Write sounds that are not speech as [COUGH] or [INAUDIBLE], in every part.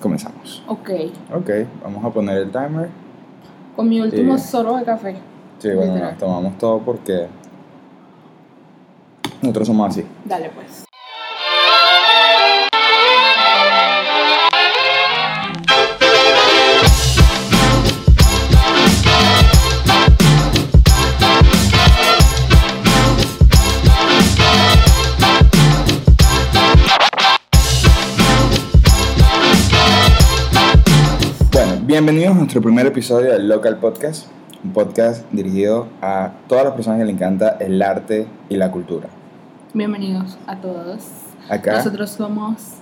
comenzamos. Ok. Ok, vamos a poner el timer. Con mi último Sí. sorbo de café. Sí, bueno, nos tomamos todo porque nosotros somos así. Dale pues. Bienvenidos a nuestro primer episodio del Local Podcast, un podcast dirigido a todas las personas que le encanta el arte y la cultura. Bienvenidos a todos. Acá, Nosotros somos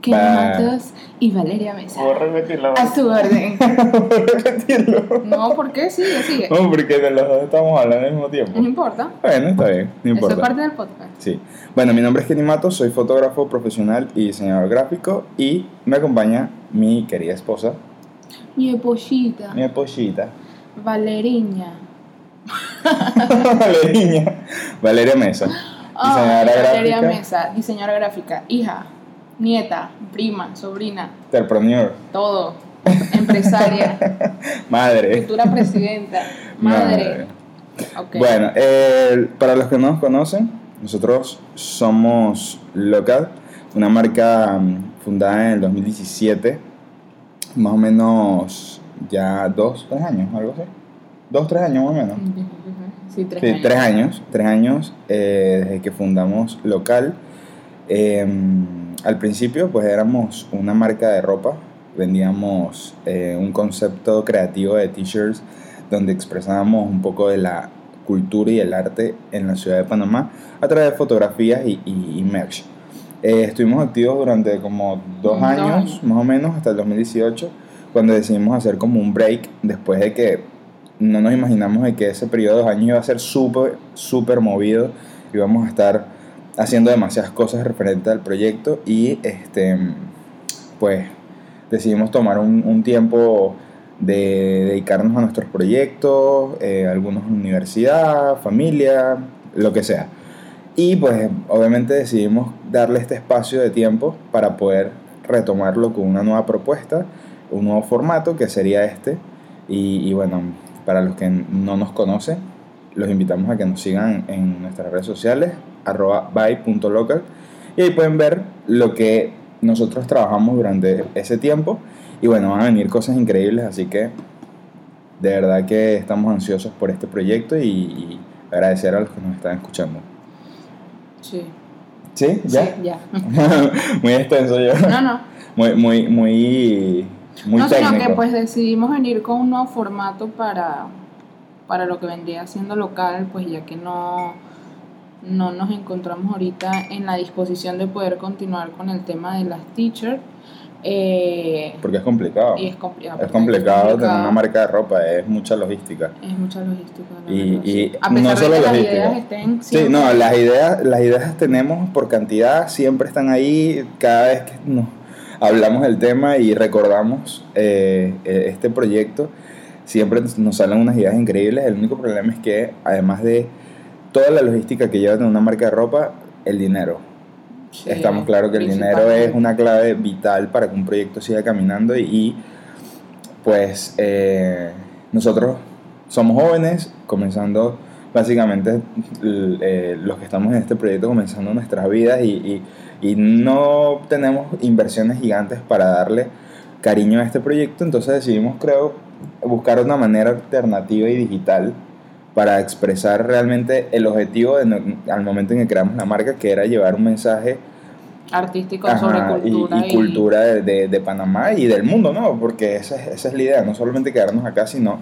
Kenny Matos y Valeria Mesa. ¿Puedo repetirlo? A su orden. [LAUGHS] ¿Puedo repetirlo? No, ¿por qué? Sigue, sigue. No, porque de los dos estamos hablando al mismo tiempo. No importa. Bueno, está bien, no Eso importa. es parte del podcast. Sí. Bueno, mi nombre es Kenny Matos, soy fotógrafo profesional y diseñador gráfico y me acompaña mi querida esposa, Mi esposita, mi esposita, Valeriña. [LAUGHS] Valeriña, Valeria Mesa, Ay, diseñadora Valeria gráfica, Mesa, diseñadora gráfica, hija, nieta, prima, sobrina, entrepreneur, todo. Empresaria, [LAUGHS] madre. futura presidenta, [LAUGHS] madre. Bueno, eh, para los que no nos conocen, nosotros somos Local, una marca mm, fundada en el 2017, más o menos ya dos, tres años, algo así. Dos, tres años más o menos. Sí, tres Sí, años. tres años, tres años eh, desde que fundamos local. Eh, al principio pues éramos una marca de ropa, vendíamos eh, un concepto creativo de t-shirts donde expresábamos un poco de la cultura y el arte en la ciudad de Panamá a través de fotografías y, y- y merch. Eh, estuvimos activos durante como dos años, más o menos, hasta el 2018, cuando decidimos hacer como un break después de que no nos imaginamos de que ese periodo de dos años iba a ser súper, súper movido. Íbamos a estar haciendo demasiadas cosas referentes al proyecto y este, pues decidimos tomar un, un tiempo de dedicarnos a nuestros proyectos, eh, algunos en universidad, familia, lo que sea. Y pues obviamente decidimos darle este espacio de tiempo para poder retomarlo con una nueva propuesta, un nuevo formato que sería este. Y, bueno, para los que no nos conocen, los invitamos a que nos sigan en nuestras redes sociales, arroba by.local. Y ahí pueden ver lo que nosotros trabajamos durante ese tiempo. Y bueno, van a venir cosas increíbles, así que de verdad que estamos ansiosos por este proyecto y, y agradecer a los que nos están escuchando. Sí. ¿Sí? ¿Ya? Sí, ya. [LAUGHS] muy extenso yo. No, no. Muy, muy, muy, muy no, técnico. sino que pues decidimos venir con un nuevo formato para, para lo que vendría siendo local, pues ya que no, no nos encontramos ahorita en la disposición de poder continuar con el tema de las teachers. Eh, Porque es complicado. y es complicado. Es complicado tener una marca de ropa, es mucha logística. Es mucha logística. Y- y no solo de que las logística. ideas estén Sí, no, las ideas, las ideas tenemos por cantidad, siempre están ahí, cada vez que nos hablamos del tema y recordamos eh, eh, este proyecto, siempre nos salen unas ideas increíbles. El único problema es que, además de toda la logística que lleva tener una marca de ropa, el dinero. Sí, Estamos claros que el dinero es una clave vital para que un proyecto siga caminando y, pues eh, nosotros somos jóvenes, comenzando básicamente eh, los que estamos en este proyecto comenzando nuestras vidas y, y- y no tenemos inversiones gigantes para darle cariño a este proyecto, entonces decidimos creo buscar una manera alternativa y digital para expresar realmente el objetivo de al momento en que creamos la marca, que era llevar un mensaje artístico ajá, sobre y- cultura y, cultura de, de- de Panamá y del mundo, ¿no? Porque esa es, esa es la idea, no solamente quedarnos acá, sino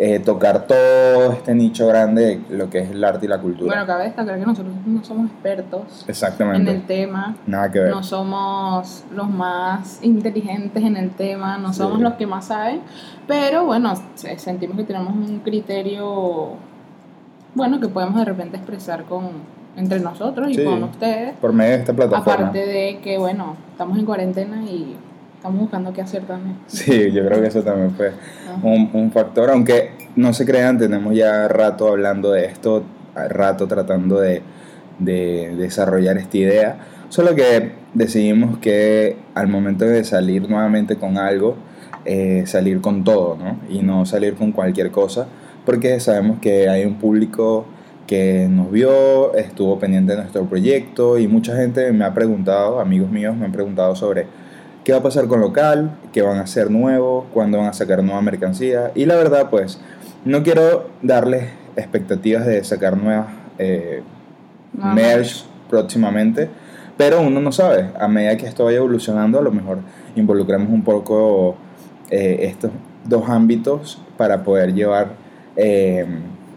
eh, tocar todo este nicho grande, de lo que es el arte y la cultura. Bueno, cabe destacar que nosotros no somos expertos en Exactamente, el tema, nada que ver. no somos los más inteligentes en el tema, no Sí. somos los que más saben, pero bueno, se- sentimos que tenemos un criterio, bueno, que podemos de repente expresar con entre nosotros y Sí. con ustedes, Por medio de esta plataforma. aparte de que, bueno, estamos en cuarentena y estamos buscando qué hacer también. Sí, yo creo que eso también fue Ajá. un, un factor, aunque no se crean, tenemos ya rato hablando de esto, rato tratando de, de desarrollar esta idea, Solo que decidimos que al momento de salir nuevamente con algo, eh, salir con todo, ¿no? Y no salir con cualquier cosa, porque sabemos que hay un público que nos vio, estuvo pendiente de nuestro proyecto y mucha gente me ha preguntado, amigos míos me han preguntado sobre qué va a pasar con local, qué van a hacer nuevo, cuándo van a sacar nueva mercancía. Y la verdad, pues, no quiero darles expectativas de sacar nuevas eh, merch próximamente, pero uno no sabe. A medida que esto vaya evolucionando, a lo mejor involucramos un poco eh, estos dos ámbitos para poder llevar... Eh,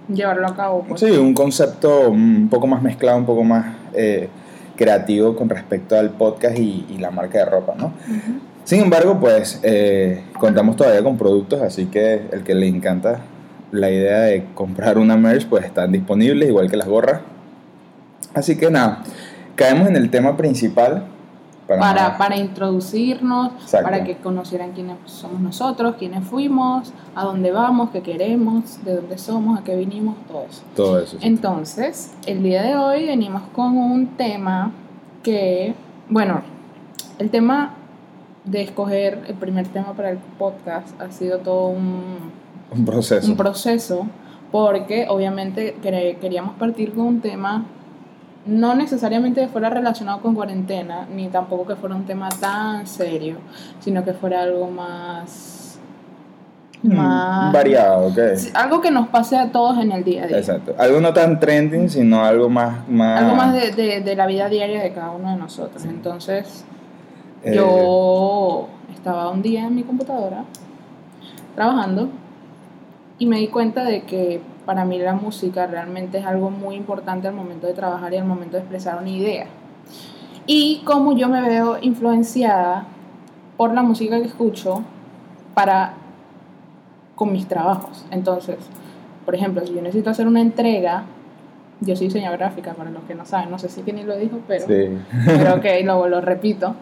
Llevarlo a cabo. Pues. Sí, un concepto un poco más mezclado, un poco más eh, creativo con respecto al podcast y, la marca de ropa, ¿no? Sin embargo, pues contamos todavía con productos, así que el que le encanta la idea de comprar una merch, pues están disponibles, igual que las gorras. Así que nada, caemos en el tema principal para, para, introducirnos, para que conocieran quiénes somos nosotros, quiénes fuimos, a dónde vamos, qué queremos, de dónde somos, a qué vinimos, todo eso. Todo eso. Entonces, el día de hoy venimos con un tema que, bueno, el tema de escoger el primer tema para el podcast ha sido todo un, un proceso. Un proceso, porque obviamente queríamos partir con un tema no necesariamente fuera relacionado con cuarentena, ni tampoco que fuera un tema tan serio, sino que fuera algo más... Mm, más variado, ok. Algo que nos pase a todos en el día a día. Exacto. Algo no tan trending, sino algo más... más... Algo más de, de, la vida diaria de cada uno de nosotros. Entonces, eh, yo estaba un día en mi computadora trabajando y me di cuenta de que para mí la música realmente es algo muy importante al momento de trabajar y al momento de expresar una idea. Y cómo yo me veo influenciada por la música que escucho para con mis trabajos. Entonces, por ejemplo, si yo necesito hacer una entrega, yo soy diseñadora gráfica, para los que no saben, no sé si ni lo dijo, pero, sí. pero ok, lo, lo repito.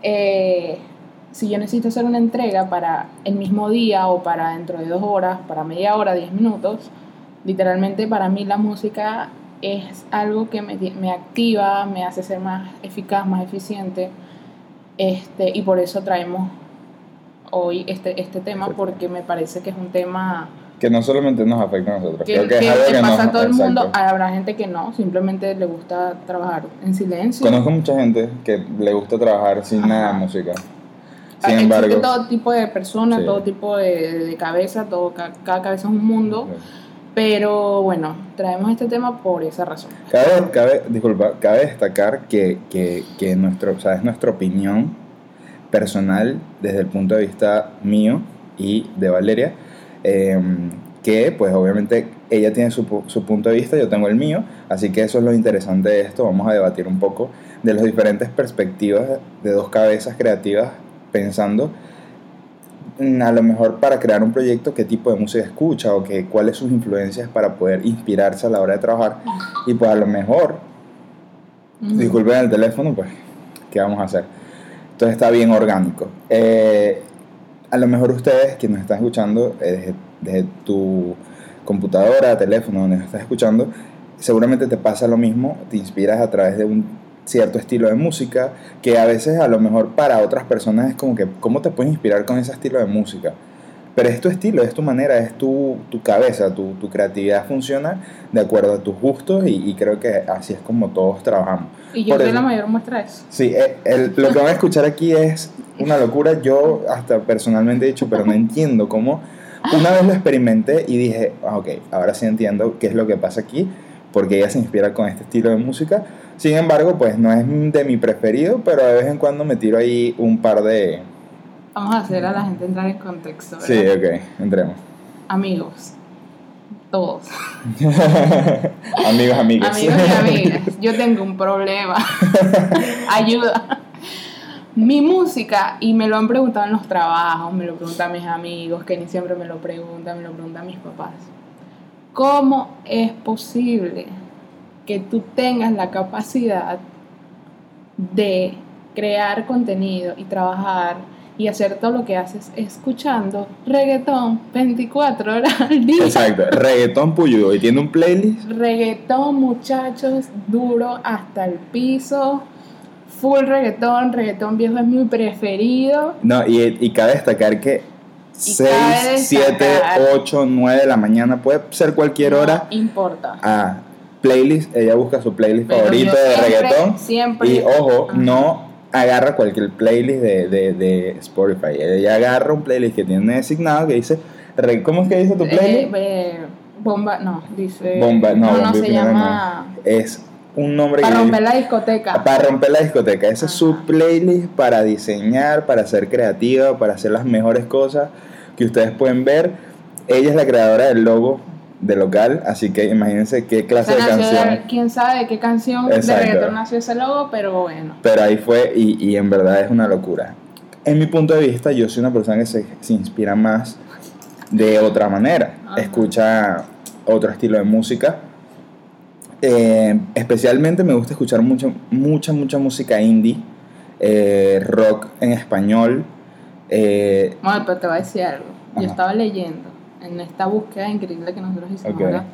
Eh, si yo necesito hacer una entrega para el mismo día o para dentro de dos horas, para media hora, diez minutos, literalmente para mí la música es algo que me, me, activa, me hace ser más eficaz, más eficiente. Este, y por eso traemos hoy este, este tema, porque me parece que es un tema... Que no solamente nos afecta a nosotros, que, que, pasa a todo el mundo. Habrá gente que no, simplemente le gusta trabajar en silencio. Conozco mucha gente que le gusta trabajar sin nada de música. Sin embargo, todo tipo de personas, todo tipo de, de cabeza, todo, cada, cabeza es un mundo. Pero bueno, traemos este tema por esa razón. Cabe, cabe, disculpa, cabe destacar que, que, que nuestro, o sea, es nuestra opinión personal desde el punto de vista mío y de Valeria, em, que pues obviamente ella tiene su, su, punto de vista, yo tengo el mío, así que eso es lo interesante de esto, vamos a debatir un poco de las diferentes perspectivas de dos cabezas creativas pensando a lo mejor para crear un proyecto qué tipo de música escucha o que, cuáles sus influencias para poder inspirarse a la hora de trabajar. Y pues a lo mejor, disculpen el teléfono, pues, ¿qué vamos a hacer? Entonces está bien orgánico. Eh, a lo mejor ustedes que nos están escuchando eh, desde, desde, tu computadora, teléfono, donde nos estás escuchando, seguramente te pasa lo mismo, te inspiras a través de un cierto estilo de música que a veces a lo mejor para otras personas es como que, ¿cómo te puedes inspirar con ese estilo de música? Pero es tu estilo, es tu manera, es tu, tu cabeza, tu, tu, creatividad funciona de acuerdo a tus gustos y, creo que así es como todos trabajamos. Y yo soy la mayor muestra de eso. Sí, eh, lo que van a escuchar aquí es una locura. Yo hasta personalmente he dicho, pero no entiendo cómo. Una vez lo experimenté y dije, ah, ok, ahora sí entiendo qué es lo que pasa aquí, porque ella se inspira con este estilo de música sin embargo, pues no es de mi preferido, pero de vez en cuando me tiro ahí un par de... Vamos a hacer a la gente entrar en contexto. ¿verdad? Sí, ok, entremos. Amigos, todos. [LAUGHS] Amigos, amigas. Amigos y amigas, yo tengo un problema. [LAUGHS] Ayuda. Mi música, y me lo han preguntado en los trabajos, me lo preguntan mis amigos, que ni siempre me lo preguntan, me lo preguntan mis papás. ¿Cómo es posible que tú tengas la capacidad de crear contenido y trabajar y hacer todo lo que haces escuchando reggaetón 24 horas al día. Exacto, reggaetón puyo y tiene un playlist. Reggaetón, muchachos, duro hasta el piso, full reggaetón, reggaetón viejo es mi preferido. No, y, y cabe destacar que Y 6, cabe 7, destacar- 8, 9 de la mañana, puede ser cualquier hora, importa. a playlist, ella busca su playlist Pero favorito de siempre- reggaetón. siempre- Y ojo, Ajá. no agarra cualquier playlist de, de, de Spotify. Ella agarra un playlist que tiene designado que dice, ¿cómo es que dice tu Eh, playlist? eh, bomba, no, dice. Bomba, no, no, Bomba se llama. Es un nombre Para que romper la discoteca. para romper la discoteca. Ese es su playlist para diseñar, para ser creativa, para hacer las mejores cosas que ustedes pueden ver. Ella es la creadora del logo del local, así que imagínense qué clase de nació de- canción. quién sabe de qué canción Exacto. de reggaetón nació ese logo, pero bueno. Pero ahí fue y, y en verdad es una locura. En mi punto de vista, yo soy una persona que se, se inspira más de otra manera. Ajá. Escucha otro estilo de música. Eh, especialmente me gusta escuchar mucho, mucha, mucha música indie, eh, rock en español. eh, Bueno, pero te voy a decir algo. Yo Ajá. estaba leyendo en esta búsqueda increíble que nosotros hicimos, Ok. ¿verdad?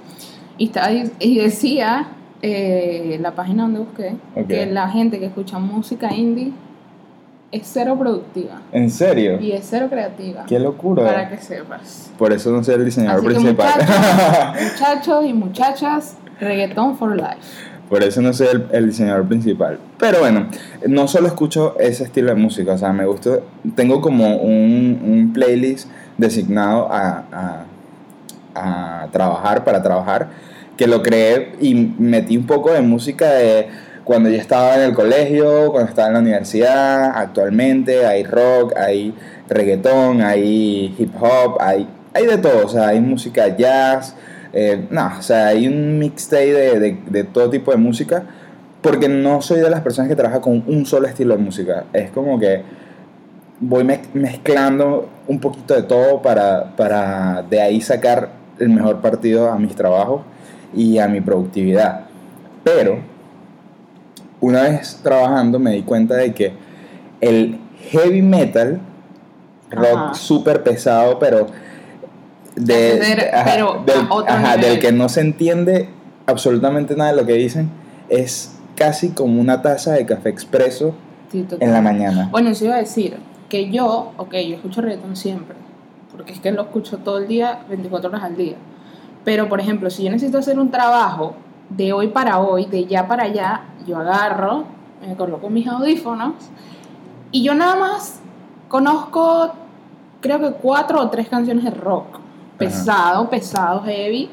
Y, estaba- y decía eh, la página donde busqué Ok. que la gente que escucha música indie es cero productiva ¿En serio? y es cero creativa. Qué locura. Para que sepas. Por eso no soy el diseñador Así que principal. muchachos, [LAUGHS] muchachos y muchachas, reggaeton for life. Por eso no soy el, el diseñador principal. Pero bueno, no solo escucho ese estilo de música, o sea, me gusta, tengo como un, un playlist designado a, a- trabajar, para trabajar, que lo creé y metí un poco de música de cuando yo estaba en el colegio, cuando estaba en la universidad, actualmente hay rock, hay reggaetón, hay hip hop, hay, hay de todo, o sea, hay música jazz, eh, no, o sea, hay un mixtape de, de, de todo tipo de música, porque no soy de las personas que trabaja con un solo estilo de música, es como que voy mez- mezclando un poquito de todo para, para de ahí sacar el mejor partido a mis trabajos y a mi productividad. Pero una vez trabajando me di cuenta de que el heavy metal, rock súper pesado, pero, de, de- ajá, pero del, ajá, del que no se entiende absolutamente nada de lo que dicen, es casi como una taza de café expreso Sí, en la mañana. Bueno, eso iba a decir que yo, ok, yo escucho reggaetón siempre, porque es que lo escucho todo el día, 24 horas al día. Pero, por ejemplo, si yo necesito hacer un trabajo de hoy para hoy, de ya para allá, yo agarro, me coloco mis audífonos y yo nada más conozco, creo que cuatro o tres canciones de rock. Pesado, pesado, heavy.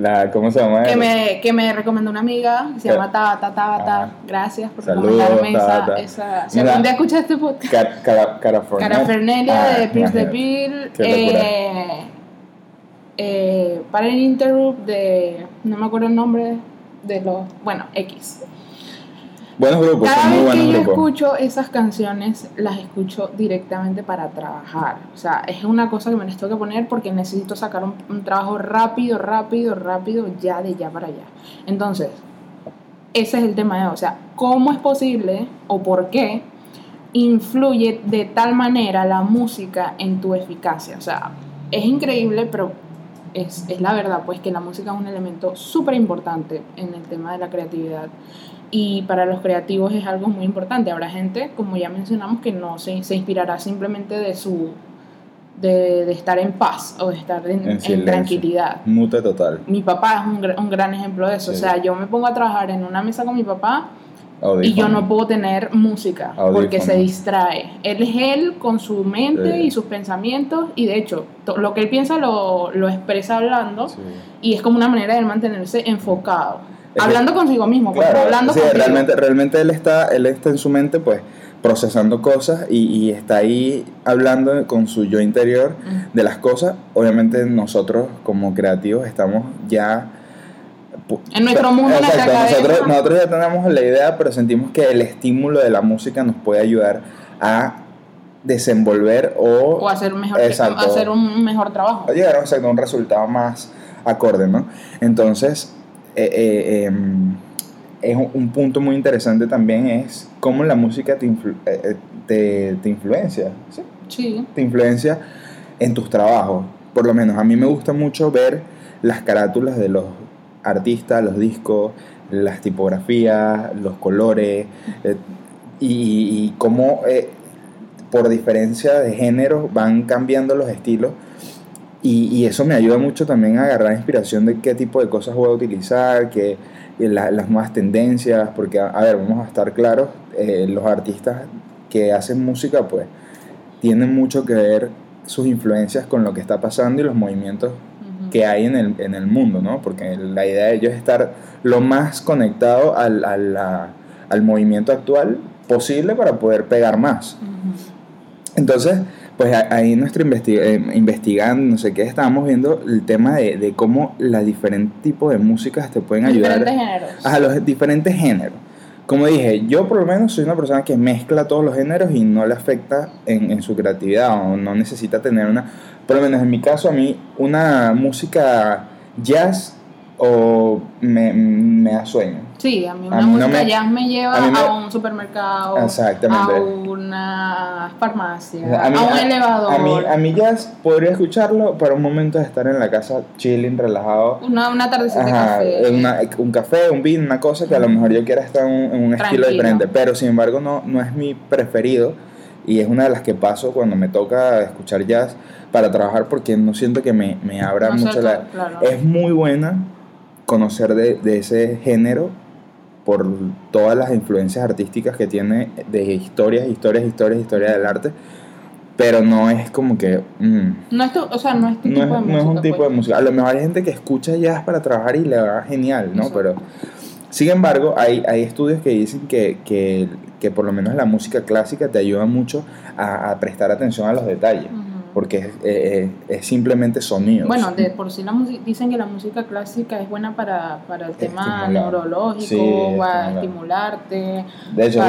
La, ¿Cómo se llama? Que me, que me recomendó una amiga, se ¿Qué? llama Tabata Tabata. Ajá. Gracias por Saludos, recomendarme esa, Tabata. esa. Si algún día escuchas este podcast. Cara, cara, cara Cara Fernelia Ah, de Pierce imagínate. Bill. Eh, eh, Parent Interrupt de. No me acuerdo el nombre de los. Bueno, X. Buenos grupos, Cada son muy vez que buenos yo grupos. escucho esas canciones, las escucho directamente para trabajar. O sea, es una cosa que me les tengo que poner porque necesito sacar un, un trabajo rápido, rápido, rápido, ya de ya para allá. Entonces, ese es el tema de. O sea, ¿cómo es posible o por qué influye de tal manera la música en tu eficacia? O sea, es increíble, pero es, es la verdad, pues que la música es un elemento súper importante en el tema de la creatividad. Y para los creativos es algo muy importante. Habrá gente, como ya mencionamos, que no se, se inspirará simplemente de su de, de estar en paz o de estar en, En en silencio. tranquilidad. Mute total. Mi papá es un, un gran ejemplo de eso. Sí. O sea, yo me pongo a trabajar en una mesa con mi papá y yo no puedo tener música porque se distrae. Él es él con su mente Sí. y sus pensamientos y de hecho lo que él piensa lo, lo expresa hablando Sí. y es como una manera de él mantenerse enfocado. Es que- Hablando consigo mismo, pues, Claro, hablando sí, realmente, realmente él está, él está en su mente, pues, procesando cosas y, y está ahí hablando con su yo interior Mm. de las cosas. Obviamente nosotros como creativos estamos ya... En nuestro mundo, nuestra Exacto, nosotros, ya tenemos la idea, pero sentimos que el estímulo de la música nos puede ayudar a desenvolver o, o hacer, mejor, Exacto. hacer un mejor trabajo. a llegar a un resultado más acorde, ¿no? Entonces, eh, eh, em, es un, un punto muy interesante también es cómo la música te, influ- eh, te, te influencia, ¿sí? Sí. te influencia en tus trabajos. Por lo menos a mí me gusta mucho ver las carátulas de los artistas, los discos, las tipografías, los colores. eh, y, y cómo eh, por diferencia de género van cambiando los estilos. Y, eso me ayuda mucho también a agarrar inspiración de qué tipo de cosas voy a utilizar, que, la, las nuevas tendencias, porque, a, ver, vamos a estar claros, eh, los artistas que hacen música, pues, tienen mucho que ver sus influencias con lo que está pasando y los movimientos que hay en el, en el mundo, ¿no? Porque la idea de ellos es estar lo más conectado al, al, al movimiento actual posible para poder pegar más. Entonces, pues ahí nuestro eh, investigando, no sé qué, estábamos viendo el tema de, de cómo los diferentes tipos de músicas te pueden ayudar. Diferentes géneros. A los diferentes géneros. Como dije, yo por lo menos soy una persona que mezcla todos los géneros y no le afecta en, en su creatividad o no necesita tener una, por lo menos en mi caso, a mí una música jazz o me, me da sueño. Sí, a mí una música jazz me lleva a, un supermercado, a una farmacia, a, un elevador. A mí, a mí jazz podría escucharlo para un momento de estar en la casa chilling, relajado. Una, una tardecita de café. un café, un vino, una cosa que a lo mejor yo quiera estar en un, estilo diferente, pero sin embargo no, no es mi preferido y es una de las que paso cuando me toca escuchar jazz para trabajar porque no siento que me, me abra mucho la... Es muy buena conocer de, de ese género por todas las influencias artísticas que tiene de historias, historias, historias, historias del arte, pero no es como que... Mm, no es tu, o sea, no es tu tipo de música. No es un tipo pues. de música. A lo mejor hay gente que escucha jazz para trabajar y le va genial, ¿no? Pero, sin embargo, hay, hay estudios que dicen que, que, que, por lo menos la música clásica te ayuda mucho a, a prestar atención a los detalles porque es, eh, es, simplemente sonido. Bueno, de por sí la dicen que la música clásica es buena para, para el tema neurológico, para estimularte. De hecho,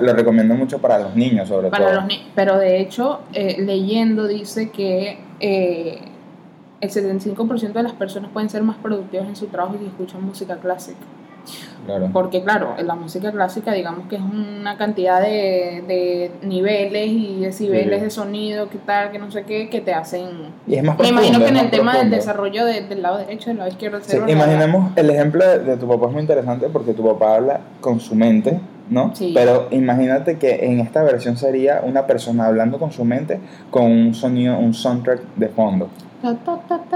lo, recomiendo mucho para los niños, sobre para todo. Los pero de hecho, eh, leyendo dice que eh, el 75% de las personas pueden ser más productivas en su trabajo si escuchan música clásica. Porque claro, la música clásica digamos que es una cantidad de, de niveles y decibeles de sonido, que tal, que no sé qué, que te hacen... Y es más Me imagino que en el tema del desarrollo del lado derecho, del lado izquierdo, sí, Imaginemos el ejemplo de, tu papá es muy interesante porque tu papá habla con su mente, ¿no? Sí. Pero imagínate que en esta versión sería una persona hablando con su mente con un sonido, un soundtrack de fondo.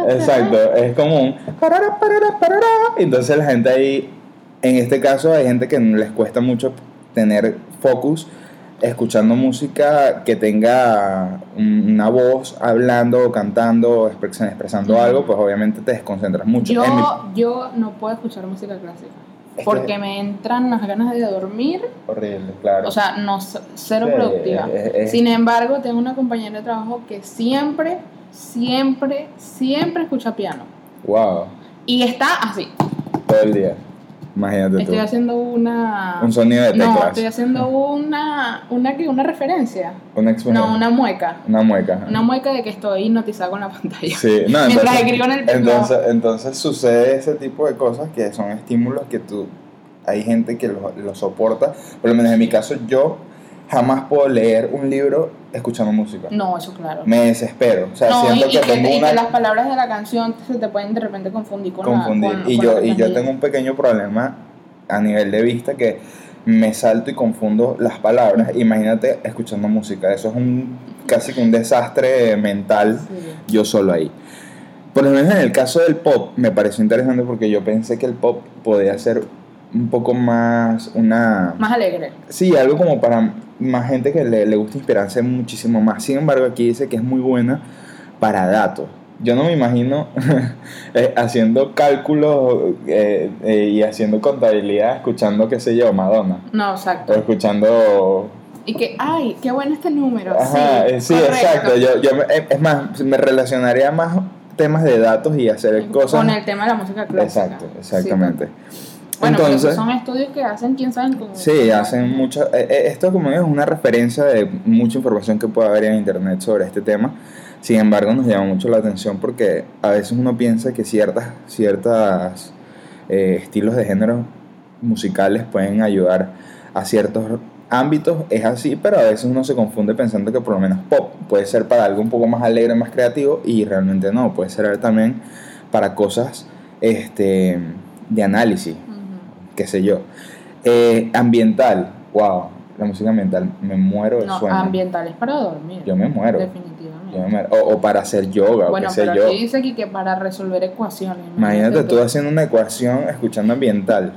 Exacto, es como un... Entonces la gente ahí en este caso hay gente que les cuesta mucho tener focus escuchando música que tenga una voz hablando o cantando o expresando algo, pues obviamente te desconcentras mucho. Yo, yo no puedo escuchar música clásica. porque me entran las ganas de dormir. Horrible, claro. O sea, no, cero productiva. Sin embargo, tengo una compañera de trabajo que siempre, siempre, siempre escucha piano. Wow. Y está así. Todo el día. Imagínate estoy haciendo una... Un sonido de teclas. No, estoy haciendo una... ¿Una qué? ¿Una referencia? Una No, una mueca. Una mueca. Una mueca de que estoy hipnotizada con la [LAUGHS] pantalla. Sí, no, Mientras entonces, escribo en el entonces, entonces sucede ese tipo de cosas que son estímulos que tú... Hay gente que lo, lo soporta. Por lo menos en mi caso, yo jamás puedo leer un libro escuchando música. No, eso claro. Me desespero. O sea, no, siento y, que, tengo y una... que las palabras de la canción se te pueden de repente confundir con confundir. La, con, y con yo la y yo tengo un pequeño problema a nivel de vista que me salto y confundo las palabras. Imagínate escuchando música. Eso es un casi que un desastre mental Sí. yo solo ahí. Por lo menos en el caso del pop me pareció interesante porque yo pensé que el pop podía ser un poco más una... Más alegre. Sí, algo como para más gente que le, le gusta inspirarse muchísimo más. Sin embargo, aquí dice que es muy buena para datos. Yo no me imagino [LAUGHS] eh, haciendo cálculos eh, eh, y haciendo contabilidad, escuchando, qué sé yo, Madonna. No, O exacto. escuchando... Y que, ay, qué bueno este número. Ajá, sí, exacto. Yo, yo es más, me relacionaría más temas de datos y hacer cosas... Con el tema de la música clásica. Exacto, exactamente. Sí. Bueno, Entonces, son estudios que hacen, quién sabe, con... Sí, hacen mucho. eh, eh, Esto, como es una referencia de mucha información que puede haber en internet sobre este tema. Sin embargo, nos llama mucho la atención porque a veces uno piensa que ciertas, ciertas eh, estilos de género musicales pueden ayudar a ciertos ámbitos. Es así, pero a veces uno se confunde pensando que por lo menos pop puede ser para algo un poco más alegre, más creativo y realmente no. Puede ser también para cosas este, de análisis. Qué sé yo. Eh, ambiental, wow. la música ambiental, me muero de No, sueño. ambiental es para dormir. Yo me muero. Definitivamente. Yo me muero. O, o para hacer yoga, bueno, o qué sé pero yo. aquí dice aquí que para resolver ecuaciones. Imagínate tú haciendo una ecuación escuchando ambiental.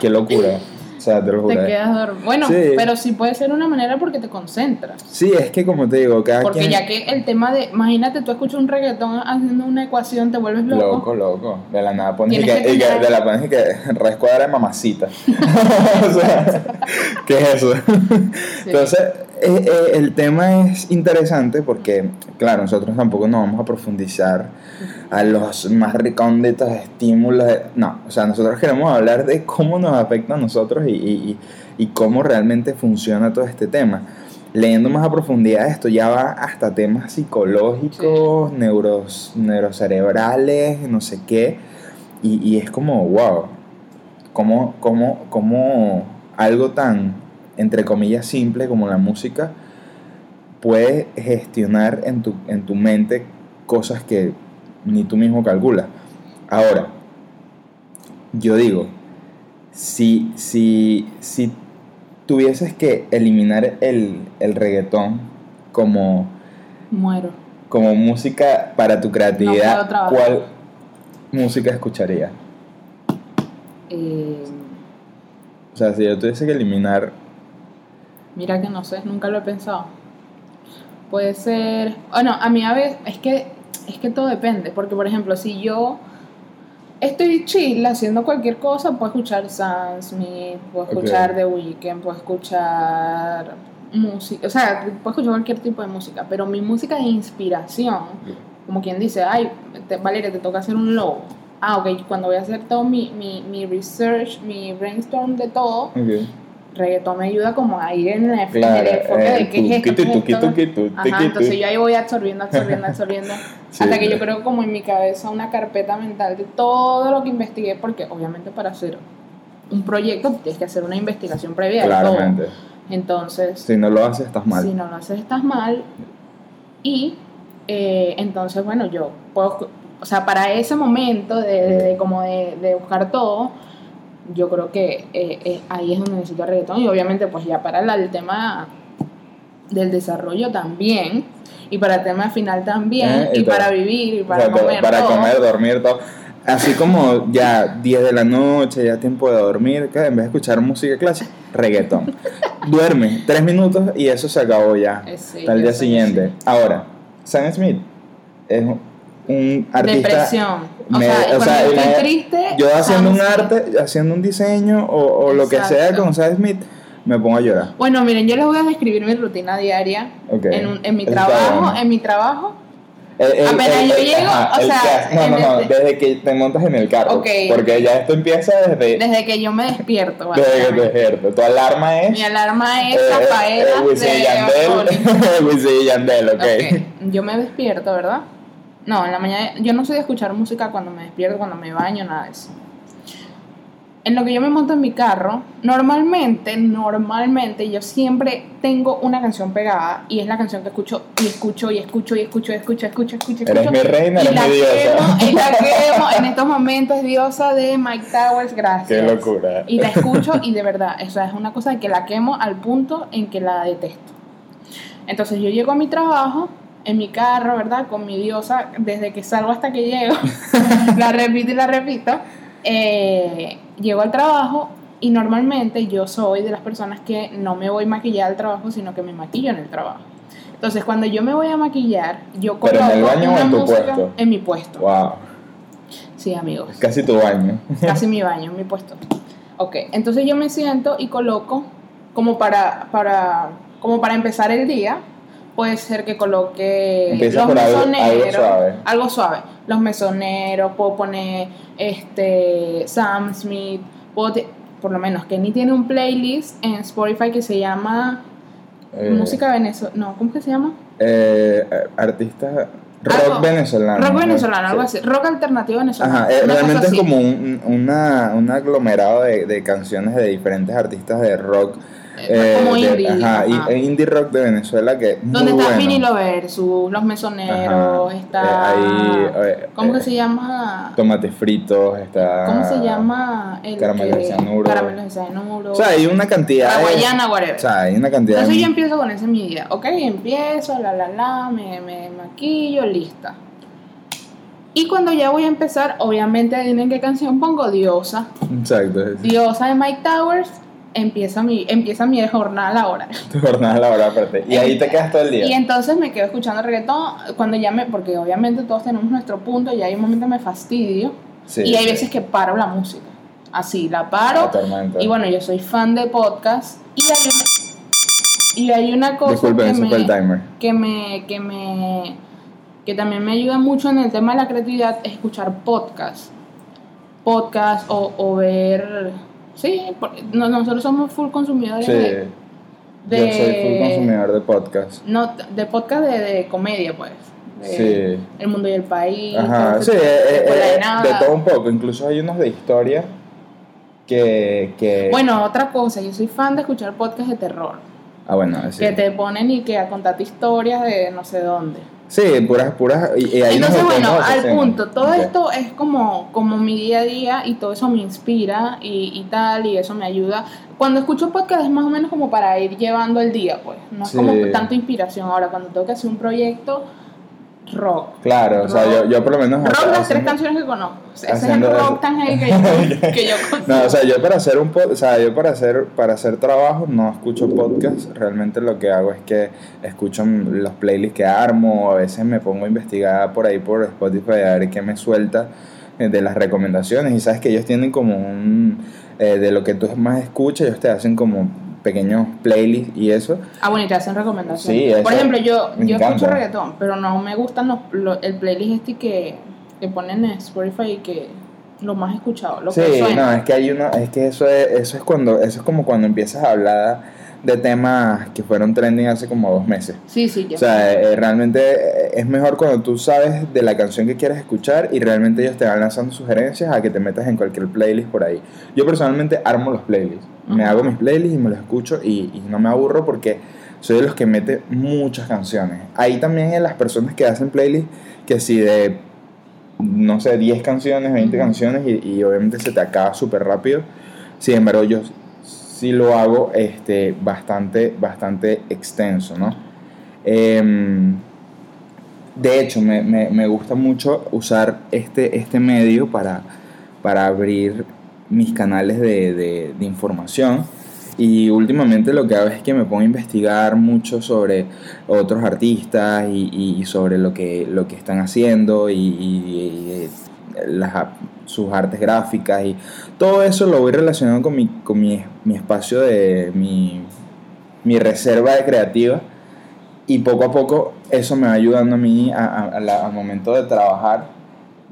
Qué locura. [LAUGHS] O sea, te lo Te juro. quedas dormido. Bueno, Sí. pero sí puede ser una manera porque te concentras. Sí, es que como te digo, cada Porque quien... ya que el tema de, imagínate, tú escuchas un reggaetón haciendo una ecuación, te vuelves loco. Loco, loco. De la nada pones y que, que y que- de la pones y que rescuadra de mamacita. [LAUGHS] o sea, [LAUGHS] ¿qué es eso? Sí. Entonces, eh, eh, el tema es interesante porque, claro, nosotros tampoco nos vamos a profundizar a los más recónditos estímulos. de- no, o sea, nosotros queremos hablar de cómo nos afecta a nosotros y, y- y- y cómo realmente funciona todo este tema. Leyendo más a profundidad esto ya va hasta temas psicológicos, neuros, neurocerebrales, no sé qué. Y, y es como, wow, cómo, cómo, cómo algo tan, entre comillas, simple como la música puede gestionar en tu, en tu mente cosas que ni tú mismo calculas. Ahora, yo digo, si, si, si tuvieses que eliminar el, el reggaetón como, Muero. como música para tu creatividad. ¿cuál música escucharías? Eh, O sea, si yo tuviese que eliminar mira que no sé, nunca lo he pensado. Puede ser. Bueno, a mí a veces. Es que, es que todo depende. Porque, por ejemplo, si yo estoy chill haciendo cualquier cosa, puedo escuchar Sam Smith, puedo escuchar The Weeknd, puedo escuchar música. O sea, puedo escuchar cualquier tipo de música. Pero mi música de inspiración, como quien dice, ay, te, Valeria, te toca hacer un logo. Ah, ok, cuando voy a hacer todo mi, mi, mi research, mi brainstorm de todo, Ok. Reggaetón me ayuda como a ir en el, Claro, el enfoque eh, de qué es esto, tuqui, qué es esto. Ajá, entonces yo ahí voy absorbiendo, absorbiendo, [LAUGHS] absorbiendo, Sí, hasta que yo creo como en mi cabeza una carpeta mental de todo lo que investigué, porque obviamente para hacer un proyecto tienes que hacer una investigación previa Claramente. todo. Entonces, Si no lo haces, estás mal. si no lo haces estás mal y eh, entonces bueno yo puedo o sea para ese momento de, de- de como de, de buscar todo yo creo que eh, eh, ahí es donde necesito reggaetón y obviamente pues ya para la- el tema del desarrollo también y para el tema final también Eh, y para vivir y O para sea, to- comer para todo. comer, dormir, todo. Así como ya 10 de la noche, ya tiempo de dormir, que en vez de escuchar música clásica, reggaetón. [LAUGHS] Duerme 3 minutos y eso se acabó ya. Eh, sí, Hasta el día siguiente. sí. Ahora, Sam Smith es un artista. depresión o me- sea, o sea, yo estoy me- triste Yo haciendo un Smith. arte, haciendo un diseño o, o lo que sea con Sam Smith, me pongo a llorar. Bueno, miren, yo les voy a describir mi rutina diaria Ok. en, un- en mi trabajo, bueno. en mi trabajo. El- el- Apenas el- yo llego, o el sea, no, no, no, este- desde que te montas en el carro. Ok. Porque ya esto empieza desde, Desde que yo me despierto, desde que te despiertas. Tu alarma es. Mi alarma es eh, Rafaela eh, y de Yandel. [LAUGHS] Yandel, ok. Ok, Yo me despierto, ¿verdad? No, en la mañana yo no soy de escuchar música cuando me despierto, cuando me baño, nada de eso. En lo que yo me monto en mi carro, normalmente, normalmente yo siempre tengo una canción pegada y es la canción que escucho y escucho y escucho y escucho y escucho, escucho, escucho, escucho. Eres mi reina, y eres la mi diosa. quemo, y la [LAUGHS] quemo en estos momentos diosa de Mike Towers, gracias. Qué locura. Y la escucho y de verdad, o sea, es una cosa que la quemo al punto en que la detesto. Entonces yo llego a mi trabajo en mi carro, ¿verdad? Con mi diosa, desde que salgo hasta que llego, [LAUGHS] la repito y la repito. Eh, llego al trabajo y normalmente yo soy de las personas que no me voy maquillada al trabajo, sino que me maquillo en el trabajo. Entonces, cuando yo me voy a maquillar, yo ¿Pero en el coloco baño o en tu puesto? en mi puesto. Wow. Sí, amigos Casi tu baño. [LAUGHS] casi mi baño, mi puesto. Ok, entonces yo me siento y coloco como para, para, como para empezar el día. Puede ser que coloque Empieza los por algo- mesoneros, suave. algo suave. Los mesoneros, puedo poner este Sam Smith, puedo te- por lo menos Kenny tiene un playlist en Spotify que se llama Eh, Música Venezolana, no, ¿cómo que se llama? Eh, artista. Rock Algo- venezolano. Rock ¿no? venezolano, algo Sí. así, rock alternativo venezolano. Ajá, eh, realmente es como un, una, un aglomerado de, de canciones de diferentes artistas de rock eh, como de- indie. ajá, y- ajá. indie rock de Venezuela que es muy Donde está bueno. Vinilo Versus, Los Mesoneros, Ajá. está... Eh, ahí, eh, ¿Cómo eh, que se llama? Tomates fritos, está... ¿Cómo se llama? El Caramelos de cianuro. Caramelos de cianuro. O sea, hay una cantidad La. Guayana, whatever. O sea, hay una cantidad Entonces de... yo empiezo con esa mi idea. Ok, empiezo, la la la, me, me maquillo, lista. Y cuando ya voy a empezar, obviamente adivinen qué canción pongo, Diosa. Exacto. Diosa de Mike Towers, empieza mi, empieza mi jornada laboral. [LAUGHS] Tu jornada laboral aparte. Y ahí te quedas todo el día. Y entonces me quedo escuchando reggaetón cuando ya me, porque obviamente todos tenemos nuestro punto y hay un momento que me fastidio. Sí, y hay sí. veces que paro la música. Así, la paro. Y bueno, yo soy fan de podcast. Y hay una, y hay una cosa Disculpen, que me, el timer. que me que me que también me ayuda mucho en el tema de la creatividad es escuchar podcast podcast o, o ver sí porque no- nosotros somos full consumidores Sí. de, Yo soy full de- consumidor de podcast. no de podcast de, de comedia pues de Sí. el mundo y el país Ajá, sí, eh, eh, de eh, de todo un poco. Incluso hay unos de historia que... que... bueno otra cosa yo soy fan de escuchar podcast de terror Ah, bueno, sí. que te ponen y que a contarte historias de no sé dónde Sí, puras, puras... Y, unos Entonces, bueno, al punto, todo esto es como, como mi día a día y todo eso me inspira y, y tal, y eso me ayuda. Cuando escucho podcast es más o menos como para ir llevando el día, pues, no es Sí. como tanto inspiración. Ahora, cuando tengo que hacer un proyecto, rock. Claro, o sea, yo, yo por lo menos... Rock, las tres canciones que conozco. Ese es el rock tan heavy que [LAUGHS] yo, que yo consumo. No, o sea, yo para hacer un pod- o sea, yo para hacer para hacer trabajo no escucho podcast, realmente lo que hago es que escucho los playlists que armo, a veces me pongo a investigar por ahí por Spotify a ver qué me suelta eh, de las recomendaciones y sabes que ellos tienen como un eh, de lo que tú más escuchas, ellos te hacen como pequeños playlists y eso. Ah, bueno, y te hacen recomendaciones. Sí, eso Por ejemplo, yo, yo encanta. escucho reggaetón, pero no me gustan los, lo- el playlist este que, que ponen en Spotify y que lo más escuchado, lo Sí, que suena. no, es que hay una, es que eso es, eso es cuando, eso es como cuando empiezas a hablar de temas que fueron trending hace como dos meses. Sí, sí, ya. O sea, eh, realmente eh, es mejor cuando tú sabes de la canción que quieres escuchar y realmente ellos te van lanzando sugerencias a que te metas en cualquier playlist por ahí. Yo personalmente armo los playlists. Me hago mis playlists y me los escucho y, y no me aburro porque soy de los que mete muchas canciones. Ahí también en las personas que hacen playlists que si de, no sé, 10 canciones, 20 Ujú. canciones y, y obviamente se te acaba súper rápido. Sin embargo, yo sí lo hago este, bastante, bastante extenso, ¿no? Em, de hecho, me, me- gusta mucho usar este, este medio para, para abrir mis canales de, de- información. Y últimamente lo que hago es que me pongo a investigar mucho sobre otros artistas y, sobre lo que, lo que están haciendo y, y- y las, sus artes gráficas y todo eso lo voy relacionando con mi, con mi, mi espacio de mi, mi reserva de creativa y poco a poco eso me va ayudando a mí a- a- a la- al momento de trabajar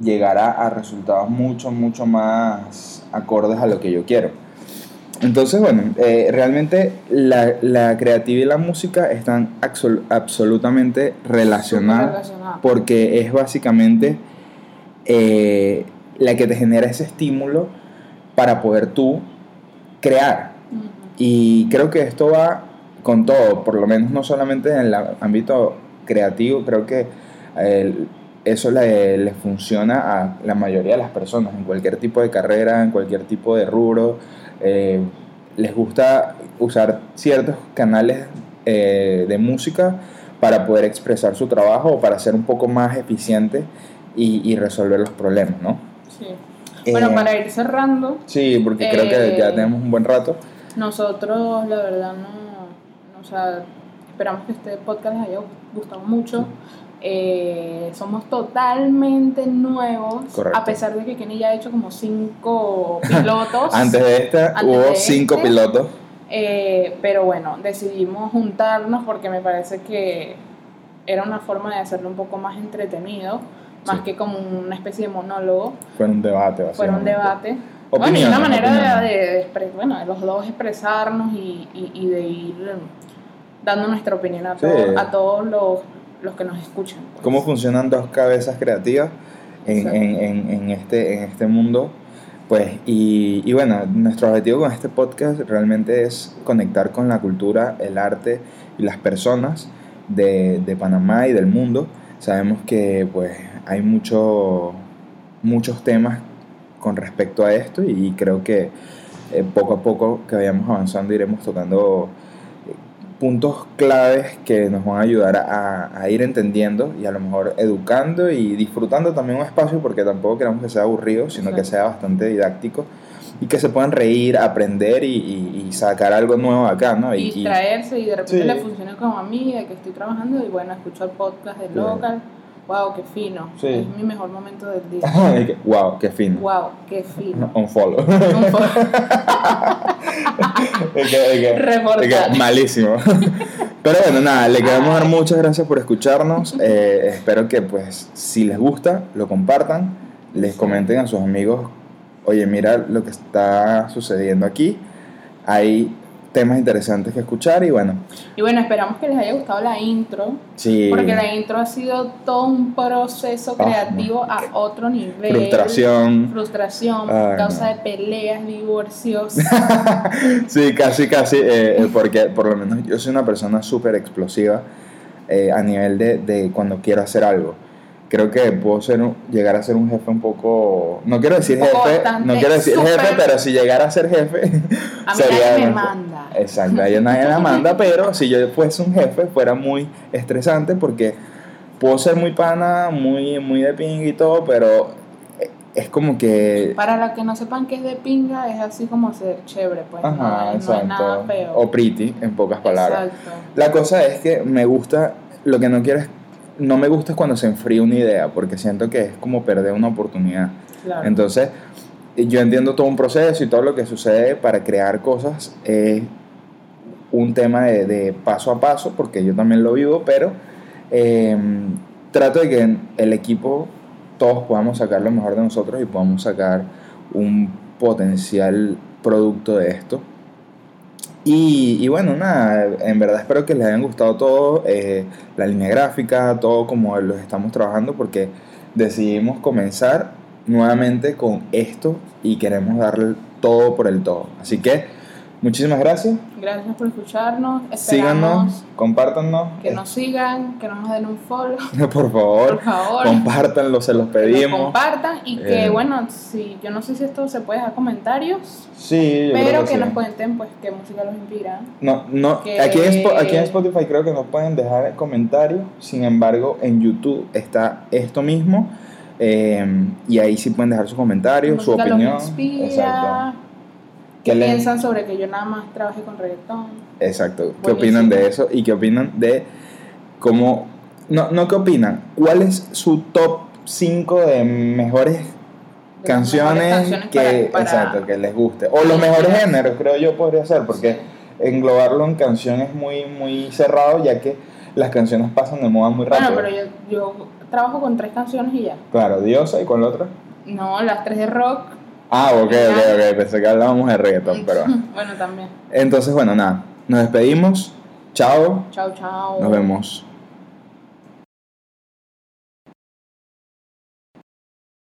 llegar a, resultados mucho, mucho más acordes a lo que yo quiero. Entonces, bueno, eh, realmente la, la creatividad y la música están absol- absolutamente relacionadas porque es básicamente eh, la que te genera ese estímulo para poder tú crear. Y creo que esto va con todo, por lo menos no solamente en el ámbito creativo, creo que eh, eso le, le funciona a la mayoría de las personas, en cualquier tipo de carrera, en cualquier tipo de rubro. eh, les gusta usar ciertos canales eh, de música para poder expresar su trabajo o para ser un poco más eficiente y, y resolver los problemas, ¿no? Sí. Bueno, Eh, para ir cerrando, Sí, porque creo que ya Eh, tenemos un buen rato. nosotros la verdad no, no, o sea, esperamos que este podcast les haya gustado mucho. Eh, somos totalmente nuevos, Correcto. a pesar de que Kenny ya ha hecho como cinco [LAUGHS] pilotos. Antes de esta Antes hubo de cinco este. pilotos. Eh, pero bueno, decidimos juntarnos porque me parece que era una forma de hacerlo un poco más entretenido, más Sí. que como una especie de monólogo. Fue un debate, Fue un debate. bueno, una manera de, de, expre- bueno, de los dos expresarnos y, y, y de ir mm, dando nuestra opinión a, Sí. todo- a todos los, los que nos escuchan. pues. ¿Cómo funcionan dos cabezas creativas en, en, en, en este, en este mundo Pues, y, y bueno, nuestro objetivo con este podcast realmente es conectar con la cultura, el arte y las personas de, de Panamá y del mundo. Sabemos que pues hay mucho, muchos temas con respecto a esto y creo que eh, poco a poco que vayamos avanzando iremos tocando eh, puntos claves que nos van a ayudar a, a ir entendiendo y a lo mejor educando y disfrutando también un espacio porque tampoco queremos que sea aburrido, sino que sea bastante didáctico y que se puedan reír, aprender y, y- y sacar algo nuevo acá, ¿no? Y distraerse y de repente Sí. le funciona como a mí, de que estoy trabajando y bueno, escucho el podcast de Sí. Local. Wow, qué fino. Sí. Es mi mejor momento del día. [LAUGHS] Wow, qué fino. wow, qué fino. Un follow. Un [LAUGHS] que malísimo. [LAUGHS] Pero bueno, nada, le queremos dar muchas gracias por escucharnos. Eh, espero que pues si les gusta, lo compartan, les comenten a sus amigos, oye, mira lo que está sucediendo aquí. Hay temas interesantes que escuchar y bueno, Y bueno, esperamos que les haya gustado la intro, sí. porque la intro ha sido todo un proceso Ah, creativo a otro nivel. Frustración. Frustración, Ay, causa no. de peleas, divorcios. [LAUGHS] Sí, casi, casi, eh, eh, porque por lo menos yo soy una persona súper explosiva eh, a nivel de, de cuando quiero hacer algo. Creo que puedo ser un- llegar a ser un jefe un poco, no quiero decir jefe, no quiero decir jefe, pero si llegara a ser jefe, [LAUGHS] A mí sería nadie me manda. Exacto, a nadie la manda, [LAUGHS] pero si yo fuese un jefe fuera muy estresante porque puedo ser muy pana, muy, muy de ping y todo, pero es como que Para los que no sepan qué es de pinga, es así como ser chévere, pues no, Ajá, es- no es nada feo. O pretty, en pocas palabras. Exacto. La cosa es que me gusta, lo que no quiero es, no me gusta cuando se enfría una idea, porque siento que es como perder una oportunidad. Claro. Entonces, yo entiendo todo un proceso y todo lo que sucede para crear cosas es un tema de, de paso a paso, porque yo también lo vivo, pero eh, trato de que el equipo todos podamos sacar lo mejor de nosotros y podamos sacar un potencial producto de esto. Y, y bueno, nada, en verdad espero que les hayan gustado todo, eh, la línea gráfica, todo como los estamos trabajando, porque decidimos comenzar nuevamente con esto y queremos darle todo por el todo. Así que muchísimas gracias, Gracias por escucharnos. síganos, compártanos, que nos sigan, que nos den un follow, [LAUGHS] por favor, por favor. compártanlo, se los que pedimos. compartan y que, Eh. bueno, si yo no sé si esto se puede dejar comentarios, Sí, yo pero creo que sí. nos cuenten, pues, qué música los inspira. No, no, que- aquí, en Spo- aquí en Spotify creo que nos pueden dejar comentarios, sin embargo en YouTube está esto mismo eh, y ahí sí pueden dejar sus comentarios, su opinión. los inspira, Exacto. Qué ¿Qué le- piensan sobre que yo nada más trabaje con reggaetón. Exacto. ¿Qué opinan de eso? Y qué opinan de cómo... No, no qué opinan. ¿Cuál es su top 5 de mejores canciones, que, para- para- exacto, que les guste? O los mejores géneros, creo yo podría ser, porque Sí. englobarlo en canciones muy, muy cerrado, ya que las canciones pasan de moda muy rápido. Bueno, pero yo, yo trabajo con tres canciones y ya. Claro, Diosa y cuál otra. No, las tres de rock. Ah, ok, ok, ok. Pensé que hablábamos de reggaeton, pero. bueno, también. Entonces, bueno, nada. Nos despedimos. Chao. Chao, chao. Nos vemos.